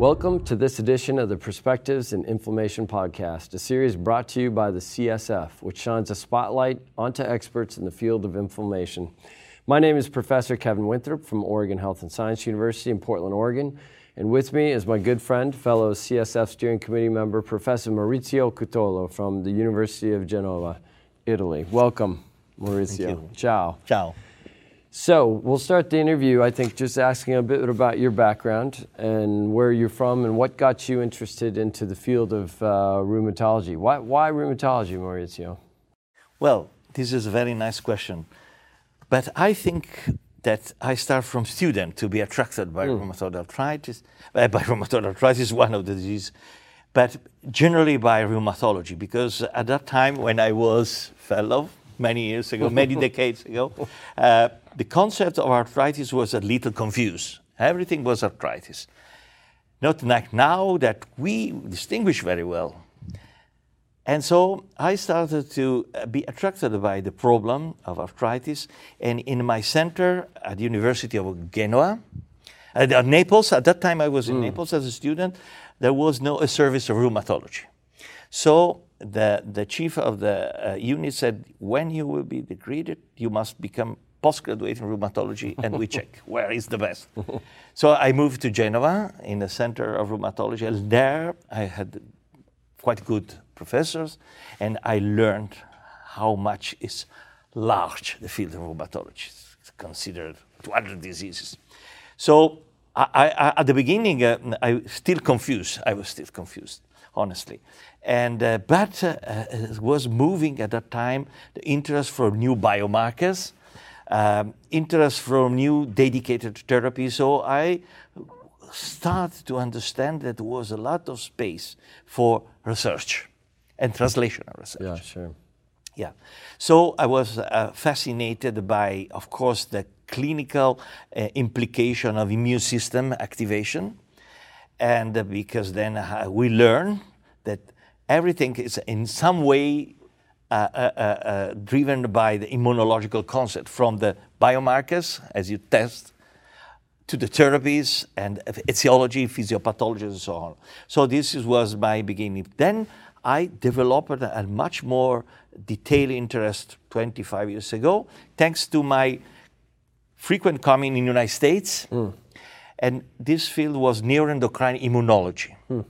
Welcome to this edition of the Perspectives in Inflammation podcast, a series brought to you by the CSF, which shines a spotlight onto experts in the field of inflammation. My name is Professor Kevin Winthrop from Oregon Health and Science University in Portland, Oregon, and with me is my good friend, fellow CSF Steering Committee member, Professor Maurizio Cutolo from the University of Genova, Italy. Welcome, Maurizio. Ciao. Ciao. So we'll start the interview, I think, just asking a bit about your background and where you're from and what got you interested into the field of uh, rheumatology. Why, why rheumatology, Maurizio? Well, this is a very nice question. But I think that I start from student to be attracted by mm. rheumatoid arthritis. Uh, by rheumatoid arthritis, one of the diseases, but generally by rheumatology, because at that time when I was fellow, many years ago, many decades ago, uh, the concept of arthritis was a little confused. Everything was arthritis. Not like now that we distinguish very well. And so I started to uh, be attracted by the problem of arthritis. And in my center at the University of Genoa, at Naples, at that time I was in mm. Naples as a student, there was no a service of rheumatology. So the, the chief of the uh, unit said, when you will be degraded, you must become postgraduate in rheumatology, and we check where is the best. so I moved to Genova in the center of rheumatology, and there I had quite good professors, and I learned how much is large the field of rheumatology. It's considered 200 diseases. So I, I, at the beginning, uh, I still confused. I was still confused, honestly. And, uh, but uh, it uh, was moving at that time the interest for new biomarkers, um, interest from new dedicated therapy. So I started to understand that there was a lot of space for research and translational research. Yeah, sure. Yeah. So I was uh, fascinated by, of course, the clinical uh, implication of immune system activation. And uh, because then uh, we learn that everything is in some way driven by the immunological concept from the biomarkers as you test to the therapies and etiology, physiopathology, and so on. So this was my beginning. Then I developed a much more detailed interest 25 years ago, thanks to my frequent coming in the United States. Mm. And this field was neuroendocrine immunology. Mm.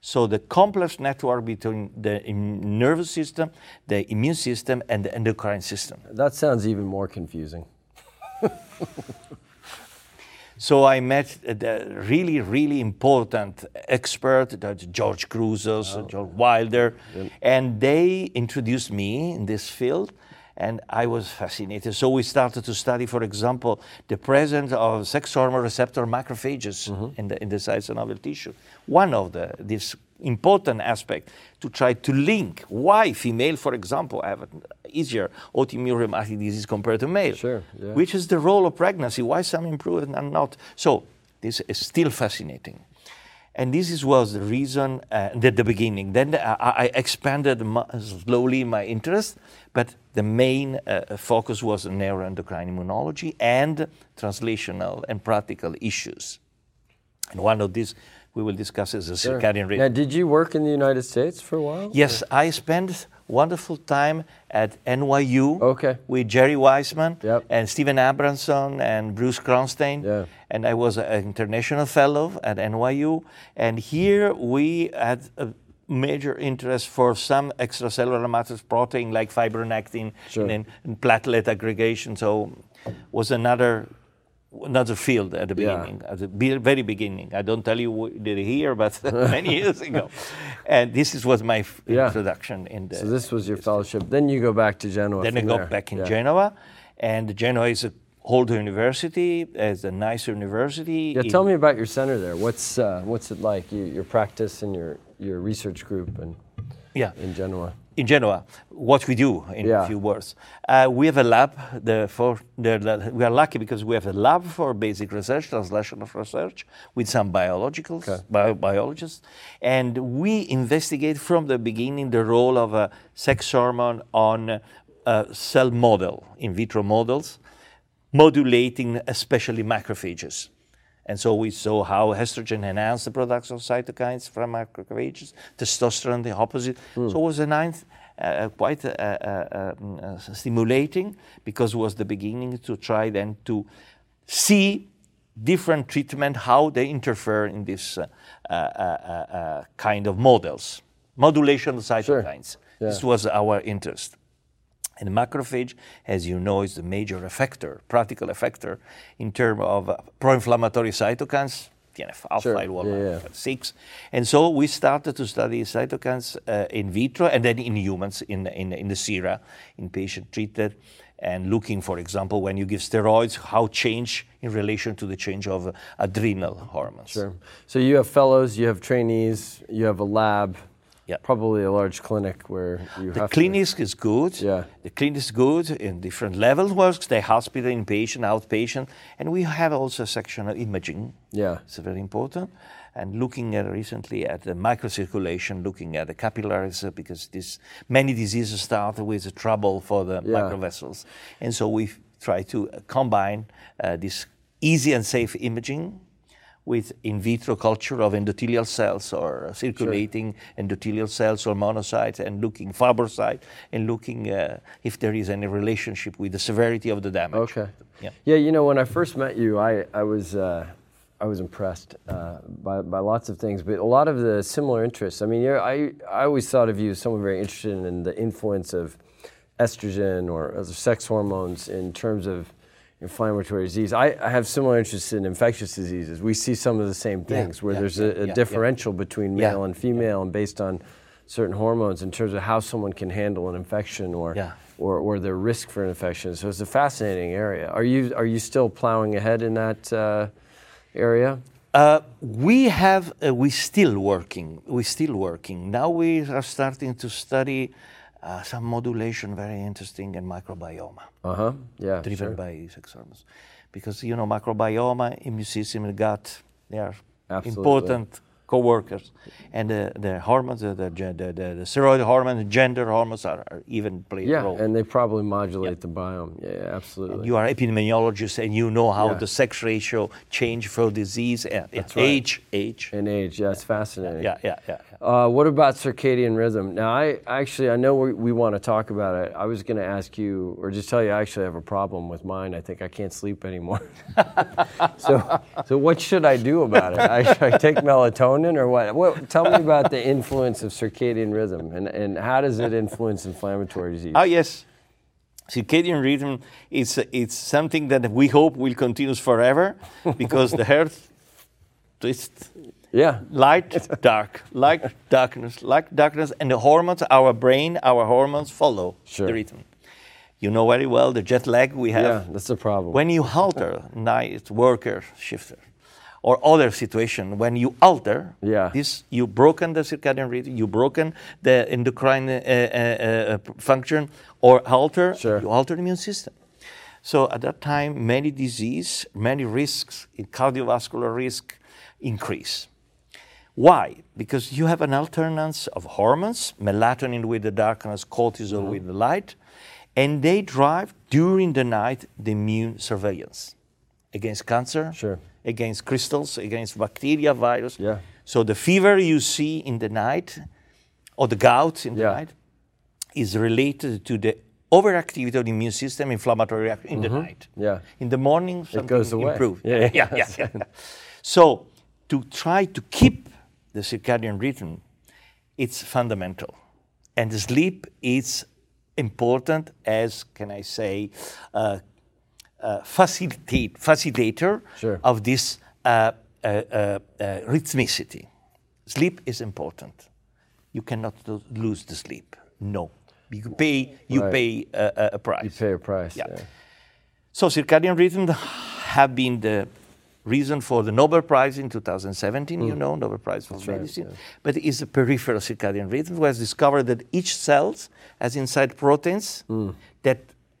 So the complex network between the nervous system, the immune system, and the endocrine system. That sounds even more confusing. so I met the really, really important expert, that's George Chrousos, oh. George Wilder, and they introduced me in this field and I was fascinated. So we started to study, for example, the presence of sex hormone receptor macrophages mm-hmm. in, the, in the synovial tissue. One of the this important aspect to try to link why female, for example, have an easier autoimmune rheumatic disease compared to male. Sure, yeah. Which is the role of pregnancy? Why some improve and not? So this is still fascinating. And this is, was the reason uh, at the beginning. Then I, I expanded my, slowly my interest, but the main uh, focus was neuroendocrine immunology and translational and practical issues. And one of these we will discuss is the sure. circadian rhythm. Now, did you work in the United States for a while? Yes, or? I spent wonderful time at NYU okay. with Jerry Weissmann yep. and Steven Abramson and Bruce Cronstein. Yeah. And I was an international fellow at NYU. And here we had a major interest for some extracellular matters protein like fibronectin sure. and, and platelet aggregation. So was another another field at the beginning, yeah. at the very beginning. I don't tell you what did here, but many years ago. And this is, was my yeah. introduction in the. So this was your fellowship. Then you go back to Genoa. Then I go back in yeah. Genoa, and Genoa is a older university, it's a nice university. Yeah, tell me about your center there. What's uh, what's it like? Your, your practice and your your research group and yeah in Genoa in Genoa, what we do in yeah. a few words. Uh, we have a lab. The for the, we are lucky because we have a lab for basic research, translational research, with some biological okay. bio, biologists, and we investigate from the beginning the role of a sex hormone on a cell model, in vitro models, modulating especially macrophages. And so we saw how estrogen enhanced the production of cytokines from macrophages, testosterone the opposite. So it was a ninth, uh, quite uh, uh, um, uh, stimulating because it was the beginning to try then to see different treatment, how they interfere in this uh, uh, uh, uh, kind of models. Modulation of cytokines. Yeah. This was our interest. And macrophage, as you know, is the major effector, practical effector in terms of uh, pro-inflammatory cytokines, TNF alpha, Sure. IL-1, Yeah, yeah. six. And so we started to study cytokines uh, in vitro and then in humans, in, in, in the sera, in patient treated, and looking, for example, when you give steroids, how change in relation to the change of adrenal hormones. Sure. So you have fellows, you have trainees, you have a lab, Yeah. probably a large clinic where you The have clinic is good. Yeah. The clinic is good in different levels. Works the hospital, inpatient, outpatient, and we have also a section of imaging. Yeah. It's very important. And looking at recently at the microcirculation, looking at the capillaries, uh, because this many diseases start with a trouble for the Yeah. microvessels, and so we try to combine uh, this easy and safe imaging with in vitro culture of endothelial cells or circulating endothelial cells or monocytes and looking fibrocyte and looking uh, if there is any relationship with the severity of the damage. Okay. Yeah. Yeah, you know, when I first met you, I, I was uh, I was impressed uh, by, by lots of things, but a lot of the similar interests. I mean, you're, I I always thought of you as someone very interested in the influence of estrogen or other sex hormones in terms of inflammatory disease. I, I have similar interests in infectious diseases. We see some of the same things where yeah, there's a, a yeah, yeah. differential between Yeah, male and female and based on certain hormones in terms of how someone can handle an infection or Yeah. or, or their risk for an infection. So it's a fascinating area. Are you are you still plowing ahead in that uh, area? Uh, we have, uh, we still working, we still working. Now we are starting to study uh, some modulation, very interesting, in microbiome, Uh huh. Yeah. driven sure. by sex hormones. Because, you know, microbiome, immune system, gut, they are Absolutely. important co-workers. And the, the hormones, the, the, the, the, steroid hormones, gender hormones are, are even play a Yeah, role. and they probably modulate the biome. Yeah, absolutely. you are an epidemiologist and you know how Yeah. the sex ratio change for disease and That's right. age, age. and age. Yeah, it's fascinating. Yeah, yeah, yeah. Uh, what about circadian rhythm? Now, I actually I know we, we want to talk about it. I was going to ask you, or just tell you, I actually have a problem with mine. I think I can't sleep anymore. so, so what should I do about it? I, I take melatonin or what? what? Tell me about the influence of circadian rhythm and, and how does it influence inflammatory disease? Oh, yes. Circadian rhythm is it's something that we hope will continue forever because the earth twists yeah, light, dark, light, darkness, light, darkness, and the hormones, our brain, our hormones follow Sure. the rhythm. You know very well the jet lag we have. yeah, that's the problem. When you alter night worker shifter or other situation, when you alter Yeah. this, you broken the circadian rhythm, you broken the endocrine uh, uh, uh, function, or alter, Sure. you alter the immune system. So at that time, many disease, many risks, in cardiovascular risk, increase. Why? Because you have an alternance of hormones, melatonin with the darkness, cortisol Mm-hmm. with the light, and they drive during the night the immune surveillance against cancer, Sure. Against crystals, against bacteria, virus. Yeah. So the fever you see in the night, or the gout in the Yeah. night, is related to the overactivity of the immune system, inflammatory reaction in the night. Mm-hmm. Yeah. In the morning, something goes away. improved. Yeah, yeah. yeah, yeah, yeah. So to try to keep the circadian rhythm, it's fundamental, and the sleep is important as can I say, uh, uh, facilitate facilitator Sure. of this uh, uh, uh, rhythmicity. Sleep is important. You cannot lose the sleep. No, you pay. You Right. pay a, a price. you pay a price. Yeah. yeah. So circadian rhythm have been the reason for the Nobel Prize in 2017. You know, Nobel Prize for Mm. right, medicine. yeah. But it is a peripheral circadian rhythm who has discovered that each cell has inside proteins Mm. that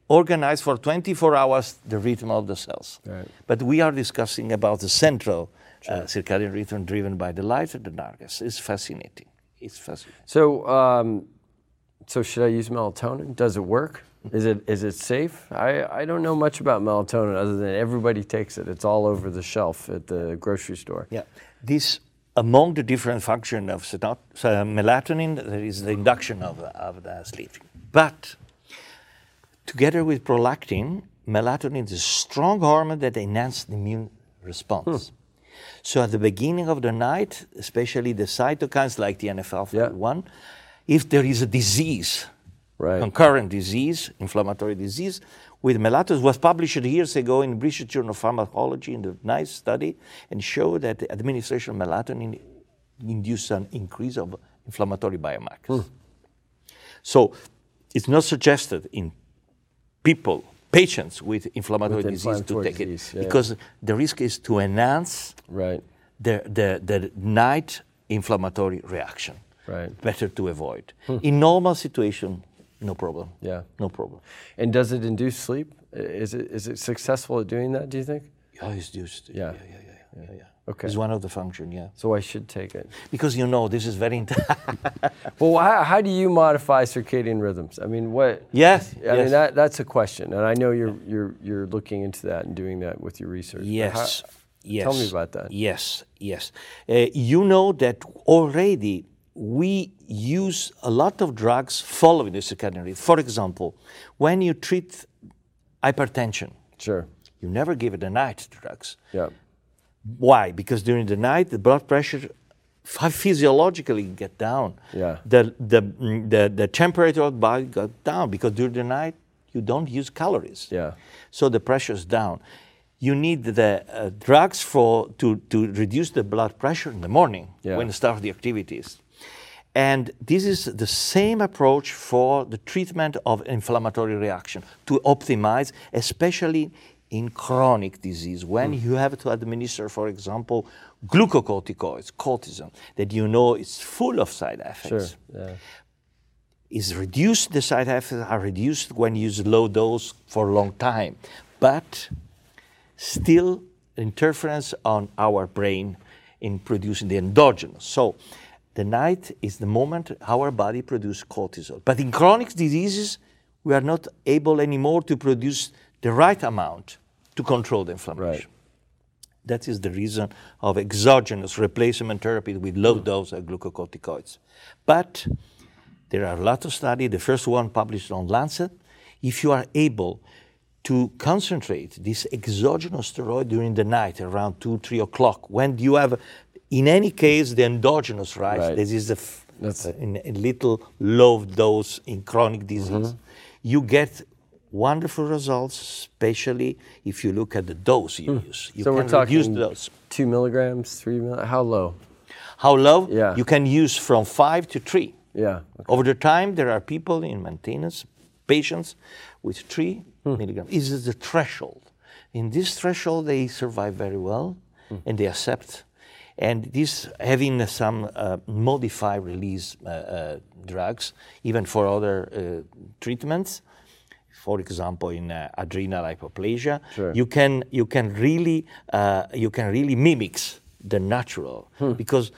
organize for 24 hours the rhythm of the cells. Right. But we are discussing about the central uh, circadian rhythm driven by the light and the darkness. It's fascinating. It's fascinating. So, um, so should I use melatonin? Does it work? is it is it safe? I, I don't know much about melatonin other than everybody takes it. It's all over the shelf at the grocery store. Yeah. This among the different functions of so melatonin, there is the induction of, of the sleep. But together with prolactin, melatonin is a strong hormone that enhances the immune response. Hmm. So at the beginning of the night, especially the cytokines like the NFL1, if there is a disease, Right. concurrent disease, inflammatory disease, with melatonin was published years ago in British Journal of Pharmacology in a nice study and showed that the administration of melatonin induced an increase of inflammatory biomarkers. Hmm. So it's not suggested in people, patients with inflammatory With disease to take disease, it yeah, because the risk is to enhance Right. the, the, the night inflammatory reaction. Right. Better to avoid. Hmm. In normal situation, no problem. Yeah. No problem. And does it induce sleep? Is it is it successful at doing that? Do you think? Yeah, it's used. Yeah. Yeah, yeah, yeah, yeah. yeah. Okay. It's one of the function, yeah. So I should take it. Because you know, this is very important. Well, how, how do you modify circadian rhythms? I mean, what? yes. I yes. mean, that, that's a question, and I know you're you're you're looking into that and doing that with your research. Yes. how- yes. Tell me about that. Yes. Yes. Uh, you know that already we use a lot of drugs following the circadian rhythm. For example, when you treat hypertension, Sure. you never give it a night drugs. Yeah. Why? Because during the night, the blood pressure ph- physiologically get down. Yeah. The, the, the, the temperature of the body got down because during the night, you don't use calories. Yeah. So the pressure is down. You need the uh, drugs for, to, to reduce the blood pressure in the morning Yeah. when you start the activities. And this is the same approach for the treatment of inflammatory reaction to optimize, especially in chronic disease, when Hmm. you have to administer, for example, glucocorticoids, cortisone, that you know is full of side effects Sure. Yeah. is reduced, the side effects are reduced when you use low dose for a long time, but still interference on our brain in producing the endogenous. So the night is the moment our body produces cortisol. But in chronic diseases, we are not able anymore to produce the right amount to control the inflammation. That is the reason of exogenous replacement therapy with low dose of glucocorticoids. But there are a lot of studies. The first one published on Lancet. If you are able to concentrate this exogenous steroid during the night around two, three o'clock, when you have, in any case, the endogenous rise, Right. this is a, f- That's- a- a little low dose in chronic disease, mm-hmm. you get wonderful results, especially if you look at the dose you use. You So we're talking the dose. two milligrams, three milligrams, How low? How low? Yeah. You can use from five to three. Yeah. Over the time, there are people in maintenance, patients with three Hmm. milligrams. This is the threshold. In this threshold, they survive very well Hmm. and they accept. And this having some uh, modified release uh, uh, drugs, even for other uh, treatments, for example, in uh, adrenal hypoplasia, Sure. you can you can really uh, you can really mimics the natural Hmm. because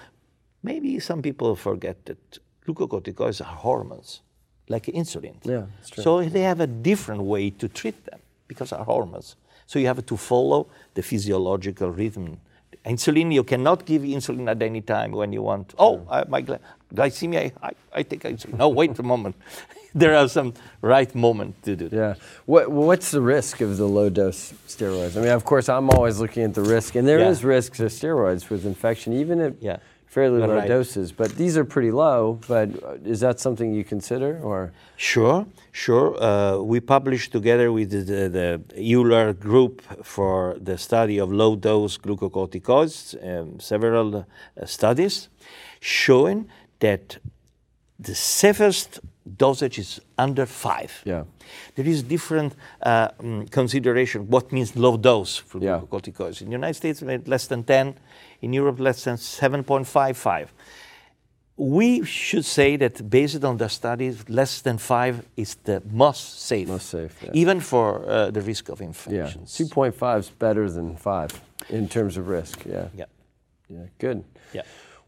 maybe some people forget that glucocorticoids are hormones like insulin. Yeah, that's true. So they have a different way to treat them because are hormones. So you have to follow the physiological rhythm. Insulin, you cannot give insulin at any time when you want. Oh, I, my glycemia, I, I take insulin. No, wait a moment. there are some right moment to do that. Yeah. What, what's the risk of the low dose steroids? I mean, of course, I'm always looking at the risk, and there is Yeah. risks of steroids with infection, even at Yeah. fairly You're low right. doses. But these are pretty low. But uh, is that something you consider, or Sure, sure. Uh, we published together with the, the, the EULAR group for the study of low dose glucocorticoids um, several uh, studies showing that the safest dosage is under five. Yeah. There is different uh, mm, consideration. What means low dose for Yeah. glucocorticoids? In the United States, less than 10. In Europe, less than 7.55 we should say that based on the studies, less than five is the most safe, Most safe, yeah. even for uh, the risk of infections. yeah, 2.5 is better than five in terms of risk. Yeah. Yeah, Yeah. Good. yeah.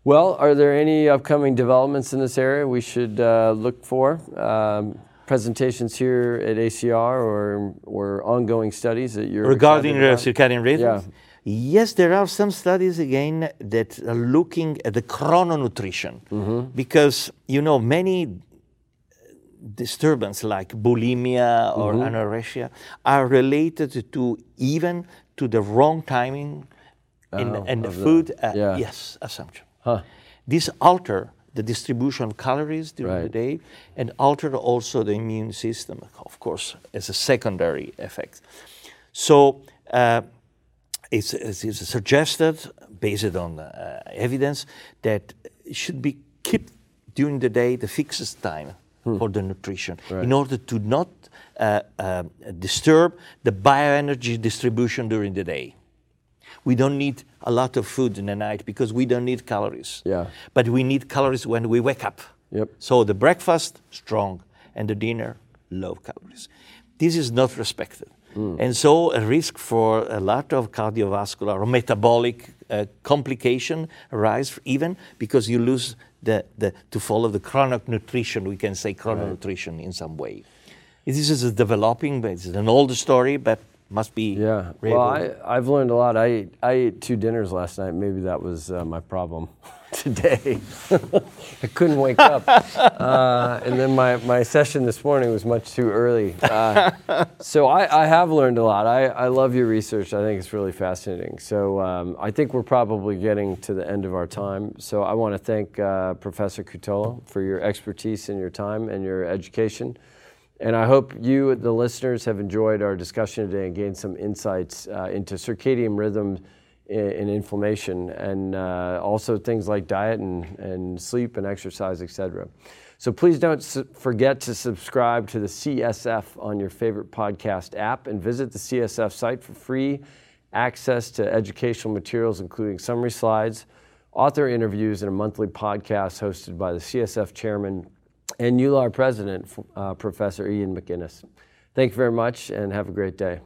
Well, are there any upcoming developments in this area we should uh, look for? Um, presentations here at ACR or, or ongoing studies that you're regarding about? circadian rhythm. Yeah. Yes, there are some studies again that are looking at the chrononutrition Mm-hmm. because you know many disturbance like bulimia or Mm-hmm. anorexia are related to even to the wrong timing in, Oh, and the of the- food uh, yeah. yes assumption Huh. this alter the distribution of calories during the day and alter also the immune system of course as a secondary effect so uh, it's, it's, suggested based on uh, evidence that it should be kept during the day the fixed time for the nutrition Hmm. Right. in order to not uh, uh, disturb the bioenergy distribution during the day we don't need a lot of food in the night because we don't need calories. Yeah. But we need calories when we wake up. Yep. So the breakfast strong and the dinner low calories. This is not respected. And so a risk for a lot of cardiovascular or metabolic uh, complication arise even because you lose the, the to follow the chronic nutrition, we can say chrononutrition in some way. This is a developing, but it's an old story, but must be Yeah. Well, I, I've learned a lot. I ate, I ate two dinners last night. Maybe that was uh, my problem today. I couldn't wake up. Uh, and then my, my session this morning was much too early. Uh, so I, I have learned a lot. I, I love your research. I think it's really fascinating. So um, I think we're probably getting to the end of our time. So I want to thank uh, Professor Cutolo for your expertise and your time and your education. And I hope you, the listeners, have enjoyed our discussion today and gained some insights uh, into circadian rhythm and inflammation, and uh, also things like diet and, and sleep and exercise, etc. So please don't forget to subscribe to the CSF on your favorite podcast app and visit the CSF site for free access to educational materials, including summary slides, author interviews, and a monthly podcast hosted by the CSF chairman and EULAR president, uh, Professor Iain McInnes. Thank you very much and have a great day.